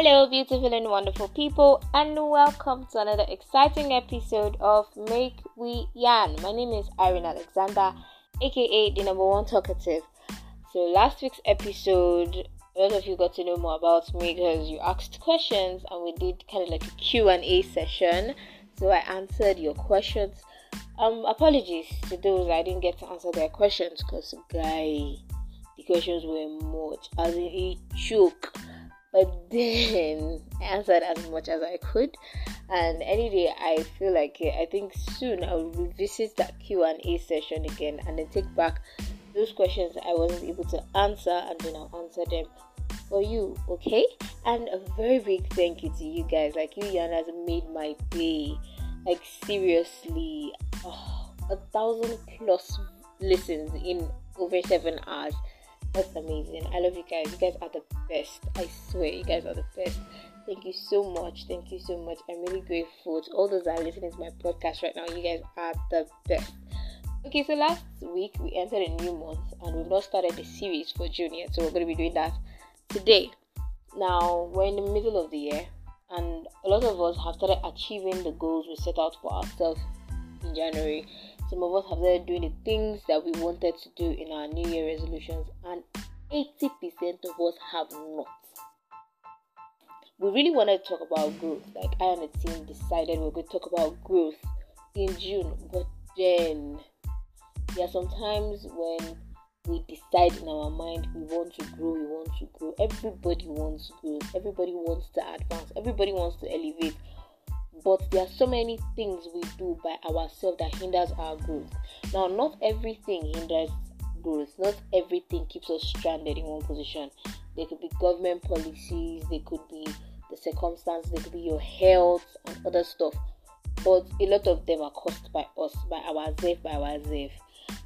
Hello, beautiful and wonderful people, and welcome to another exciting episode of Make We Yarn. My name is Irene Alexander, aka the number one talkative. So, last week's episode, a lot of you got to know more about me because you asked questions, and we did kind of like a Q and A session. So, I answered your questions. Um, apologies to those I didn't get to answer their questions because, guy, the questions were much as in a joke but then answered as much as I could. And any day I feel like I think soon I'll revisit that Q and A session again and then take back those questions I wasn't able to answer and then I'll answer them for you, okay? And a very big thank you to you guys. Like you, Yan, has made my day. Like seriously, oh, a thousand plus listens in over seven hours. That's amazing. I love you guys. You guys are the best. I swear, you guys are the best. Thank you so much. Thank you so much. I'm really grateful to all those that are listening to my podcast right now. You guys are the best. Okay, so last week we entered a new month and we've not started the series for June yet, so we're going to be doing that today. Now, we're in the middle of the year and a lot of us have started achieving the goals we set out for ourselves in January. Some of us have started doing the things that we wanted to do in our New Year resolutions, and 80% of us have not. We really wanted to talk about growth. Like I and the team decided we are going to talk about growth in June, but then there are some times when we decide in our mind we want to grow, we want to grow. Everybody wants growth, everybody wants to advance, everybody wants to elevate but there are so many things we do by ourselves that hinders our growth. Now not everything hinders growth. Not everything keeps us stranded in one position. There could be government policies there could be the circumstance there could be your health and other stuff. But a lot of them are caused by us by ourselves by ourselves.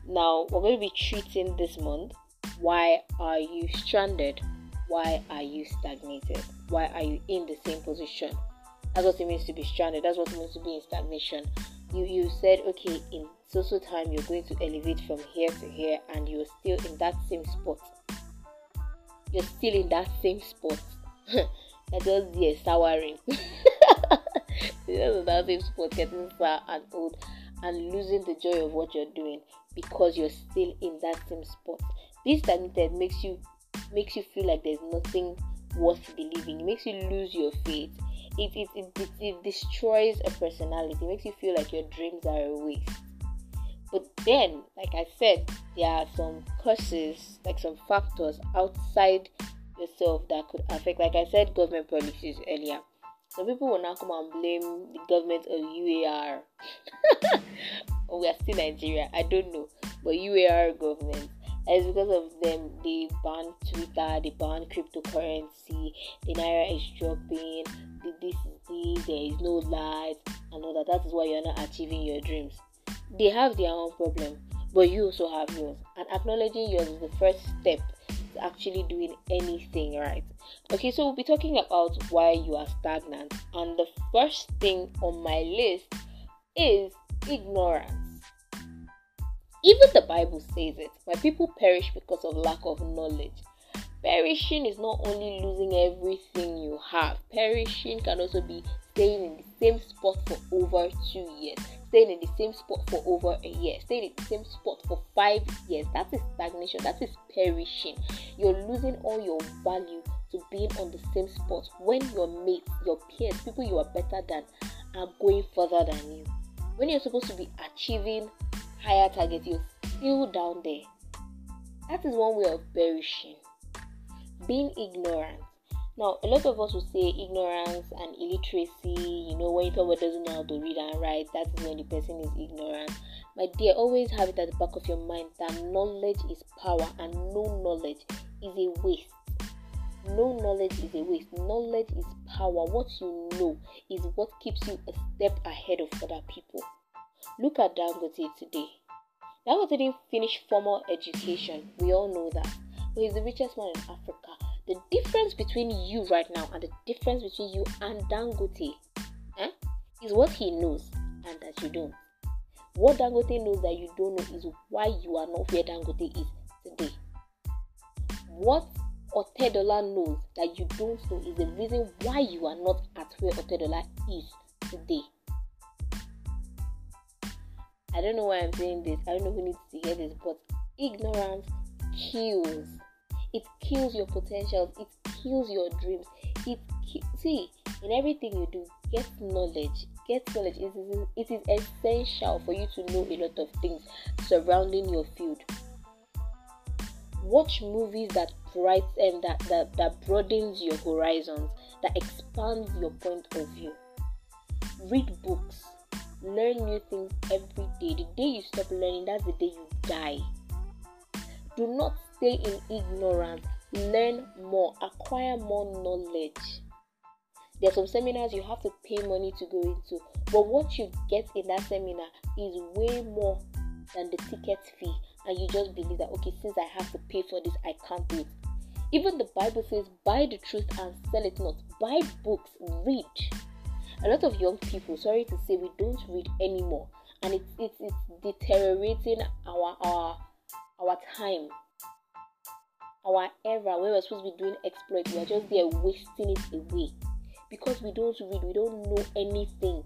Now we're going to be treating this month why are you stranded? Why are you stagnated? Why are you in the same position that's what it means to be stranded. That's what it means to be in stagnation. You you said okay in so so time you're going to elevate from here to here and you're still in that same spot. You're still in that same spot. that just yeah souring. you're that same spot, getting sour and old and losing the joy of what you're doing because you're still in that same spot. This stagnated makes you makes you feel like there's nothing worth believing. It makes you lose your faith it, it, it, it destroys a personality. It makes you feel like your dreams are a waste. But then, like I said, there are some causes, like some factors outside yourself that could affect, like I said, government policies earlier. Some people will now come and blame the government of UAR. or we are still Nigeria, I don't know. But UAR government it's because of them they ban Twitter, they ban cryptocurrency, the naira is dropping, this is there is no light, and all that. That is why you're not achieving your dreams. They have their own problem, but you also have yours. And acknowledging yours is the first step to actually doing anything right. Okay, so we'll be talking about why you are stagnant, and the first thing on my list is ignorance. Even the Bible says it. My people perish because of lack of knowledge. Perishing is not only losing everything you have, perishing can also be staying in the same spot for over two years, staying in the same spot for over a year, staying in the same spot for five years. That is stagnation, that is perishing. You're losing all your value to being on the same spot when your mates, your peers, people you are better than, are going further than you. When you're supposed to be achieving higher targets, you're still down there. That is one way of perishing. Being ignorant. Now, a lot of us will say ignorance and illiteracy. You know, when you about doesn't know how to read and write, that is when the person is ignorant. My dear, always have it at the back of your mind that knowledge is power and no knowledge is a waste. No knowledge is a waste. Knowledge is power. What you know is what keeps you a step ahead of other people. Look at Dangote today. Dangote didn't finish formal education. We all know that. But he's the richest man in Africa. The difference between you right now and the difference between you and Dangote eh, is what he knows and that you don't. What Dangote knows that you don't know is why you are not where Dangote is today. What Otedola knows that you don't know is the reason why you are not at where Otedola is today. I don't know why I'm saying this. I don't know who needs to hear this, but ignorance kills. It kills your potentials. It kills your dreams. It ki- see in everything you do. Get knowledge. Get knowledge. It is, it is essential for you to know a lot of things surrounding your field. Watch movies that bright and um, that, that that broadens your horizons, that expands your point of view. Read books learn new things every day. The day you stop learning, that's the day you die. Do not stay in ignorance. Learn more, acquire more knowledge. There are some seminars you have to pay money to go into, but what you get in that seminar is way more than the ticket fee, and you just believe that okay, since I have to pay for this, I can't do it. Even the Bible says, buy the truth and sell it not. Buy books, read a lot of young people, sorry to say, we don't read anymore, and it's it's, it's deteriorating our our our time, our era where we're supposed to be doing exploits. We're just there wasting it away because we don't read, we don't know anything.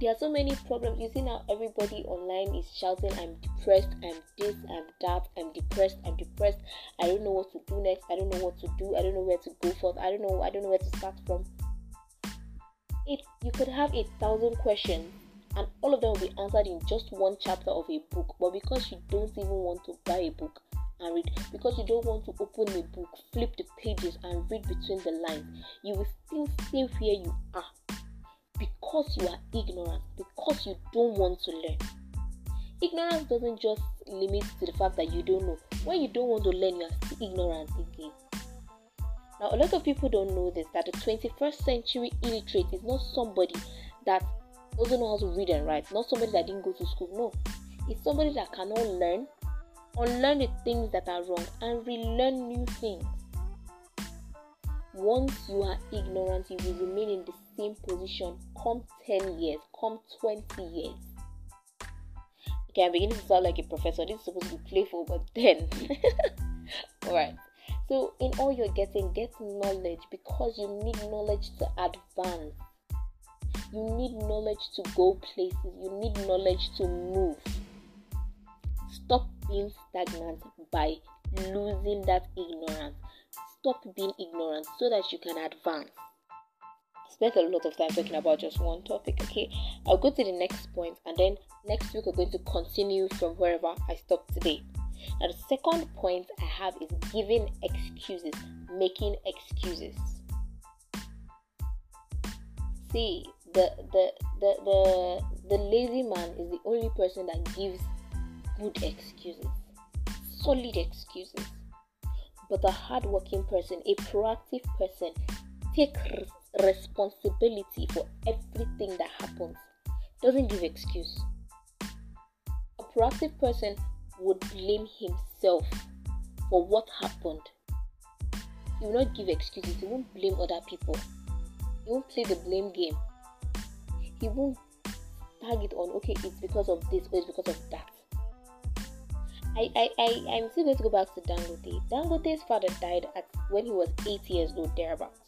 There are so many problems. You see now, everybody online is shouting, "I'm depressed. I'm this. I'm that. I'm depressed. I'm depressed. I don't know what to do next. I don't know what to do. I don't know where to go for. I don't know. I don't know where to start from." it you could have a thousand questions and all of them will be answered in just one chapter of a book but because you don't even want to buy a book and read. Because you don't want to open a book flip the pages and read between the lines you will still stay where you are. Because you are ignorant because you don't want to learn. Ignorance doesn't just limit to the fact that you don't know. When you don't want to learn you are still ignorant again. Now, a lot of people don't know this that the 21st century illiterate is not somebody that doesn't know how to read and write, not somebody that didn't go to school. No, it's somebody that cannot learn, unlearn the things that are wrong, and relearn new things. Once you are ignorant, you will remain in the same position come 10 years, come 20 years. Okay, I'm beginning to sound like a professor. This is supposed to be playful, but then. Alright. So, in all you're getting, get knowledge because you need knowledge to advance. You need knowledge to go places. You need knowledge to move. Being stagnant by losing that ignorance. Stop being ignorant so that you can advance. Spent a lot of time talking about just one topic. Okay, I'll go to the next point and then next week we're going to continue from wherever I stopped today. Now, the second point I have is giving excuses, making excuses. See, the the the the, the lazy man is the only person that gives good excuses, solid excuses. But a hardworking person, a proactive person, take responsibility for everything that happens. Doesn't give excuse. A proactive person would blame himself for what happened. He will not give excuses. He won't blame other people. He won't play the blame game. He won't tag it on, okay, it's because of this or it's because of that. I, I, I, I'm still going to go back to Dangote. Dangote's father died at when he was eight years old, thereabouts.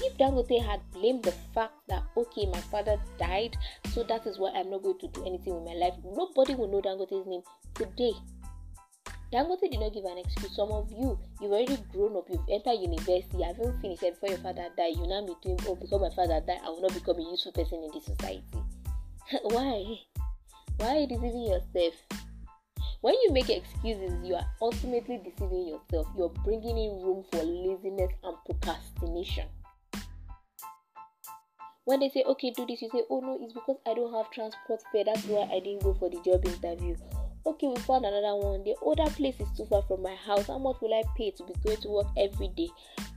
If Dangote had blamed the fact that okay, my father died, so that is why I'm not going to do anything with my life, nobody will know Dangote's name today. Dangote did not give an excuse. Some of you, you've already grown up, you've entered university, you haven't finished it before your father died. You now be doing, oh, because my father died, I will not become a useful person in this society. Why? Why deceiving yourself? When you make excuses, you are ultimately deceiving yourself. You're bringing in room for laziness and procrastination. When they say, okay, do this, you say, oh no, it's because I don't have transport fare. That's why I didn't go for the job interview. Okay, we found another one. The other place is too far from my house. How much will I pay to be going to work every day?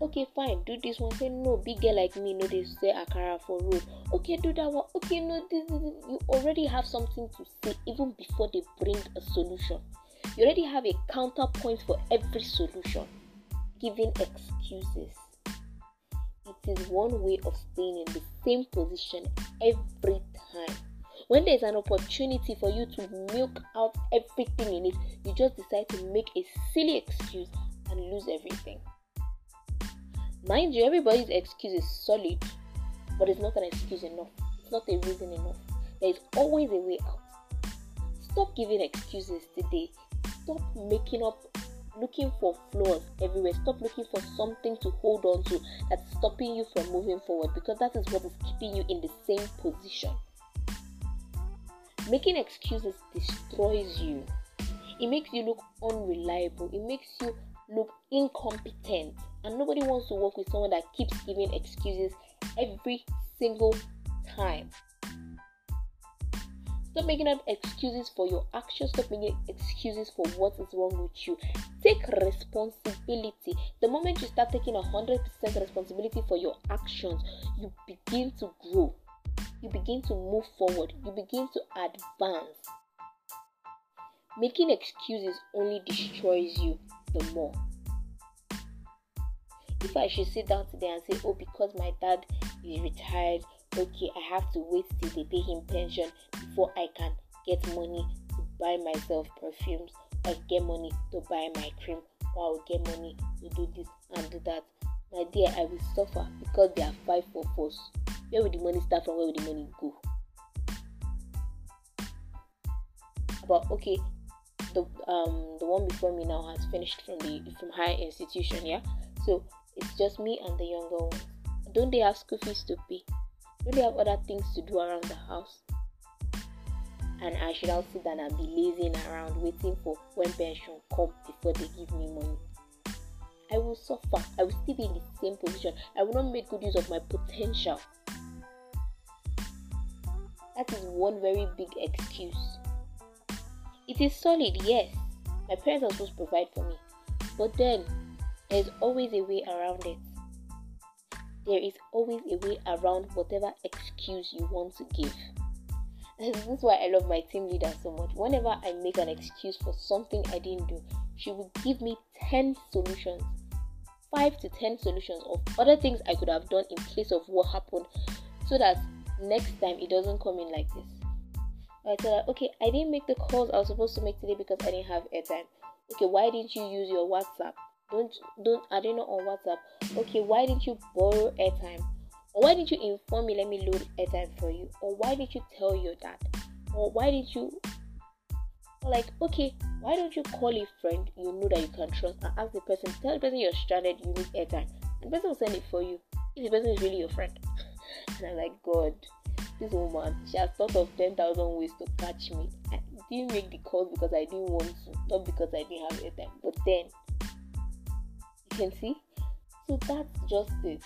Okay, fine, do this one. Say no, big girl like me, no, they say akara for road. Okay, do that one. Okay, no, this, this. You already have something to say even before they bring a solution. You already have a counterpoint for every solution. Giving excuses it is one way of staying in the same position every time. When there's an opportunity for you to milk out everything in it, you just decide to make a silly excuse and lose everything. Mind you, everybody's excuse is solid, but it's not an excuse enough. It's not a reason enough. There is always a way out. Stop giving excuses today. Stop making up, looking for flaws everywhere. Stop looking for something to hold on to that's stopping you from moving forward because that is what is keeping you in the same position. Making excuses destroys you. It makes you look unreliable. It makes you look incompetent. And nobody wants to work with someone that keeps giving excuses every single time. Stop making up excuses for your actions. Stop making excuses for what is wrong with you. Take responsibility. The moment you start taking 100% responsibility for your actions, you begin to grow. You begin to move forward. You begin to advance. Making excuses only destroys you the more. If I should sit down today and say, Oh, because my dad is retired, okay, I have to wait till they pay him pension before I can get money to buy myself perfumes, or get money to buy my cream, or I will get money to do this and do that. My dear, I will suffer because there are five of us. Where will the money start from? Where will the money go? But okay, the um the one before me now has finished from the from higher institution, yeah. So it's just me and the younger ones. Don't they have school fees to pay? Don't they have other things to do around the house. And I should now sit down and be lazing around waiting for when pension come before they give me money. I will suffer. I will still be in the same position. I will not make good use of my potential. That is one very big excuse. It is solid, yes. My parents are supposed to provide for me. But then, there's always a way around it there is always a way around whatever excuse you want to give. And this is why I love my team leader so much. Whenever I make an excuse for something I didn't do, she will give me 10 solutions, 5 to 10 solutions of other things I could have done in place of what happened so that next time it doesn't come in like this. I tell her, okay, I didn't make the calls I was supposed to make today because I didn't have airtime. Okay, why didn't you use your WhatsApp? Don't don't they not know on WhatsApp? Okay, why didn't you borrow airtime? Or why didn't you inform me? Let me load airtime for you. Or why did you tell your dad? Or why did you like okay, why don't you call a friend you know that you can trust and ask the person, tell the person you're stranded, you need airtime. And the person will send it for you. If the person is really your friend. and I'm like, God, this woman, she has thought of 10,000 ways to catch me. I didn't make the calls because I didn't want to, not because I didn't have airtime. But then you can see? So that's just it.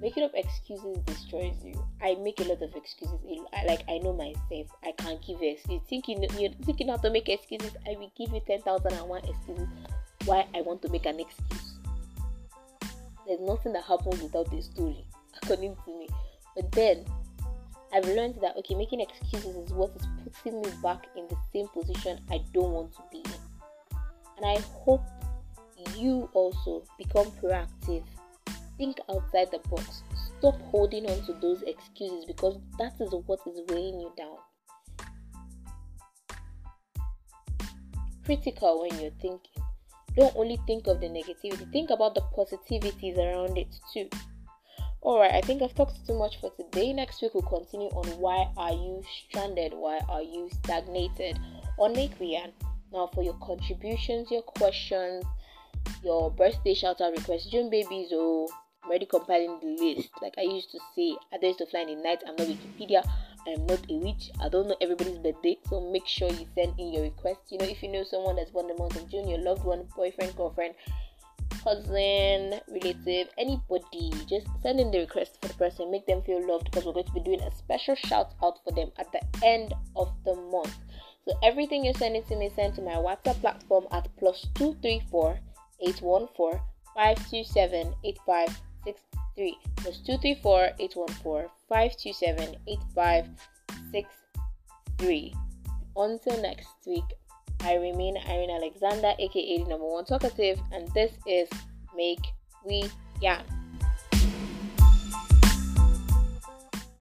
Making up excuses destroys you. I make a lot of excuses. Like I know myself, I can't give excuses. Thinking you're thinking how to make excuses, I will give you ten thousand and one excuses why I want to make an excuse. There's nothing that happens without a story, according to me. But then I've learned that okay, making excuses is what is putting me back in the same position I don't want to be in. And I hope you also become proactive. Think outside the box. Stop holding on to those excuses because that is what is weighing you down. Critical when you're thinking. Don't only think of the negativity, think about the positivities around it too. Alright, I think I've talked too much for today. Next week we'll continue on why are you stranded? Why are you stagnated? On Make Rian. Now for your contributions, your questions, your birthday shout out request, June babies, oh, I'm already compiling the list. Like I used to say, I used to fly in the night. I'm not Wikipedia. I'm not a witch. I don't know everybody's birthday. So make sure you send in your request. You know, if you know someone that's born the month of June, your loved one, boyfriend, girlfriend, cousin, relative, anybody, just send in the request for the person. Make them feel loved because we're going to be doing a special shout out for them at the end of the month. So everything you're sending to me, send to my WhatsApp platform at plus two three four 814 527 8563 plus 234 814 527 8563. Until next week, I remain Irene Alexander, aka the number one talkative, and this is Make We Yarn.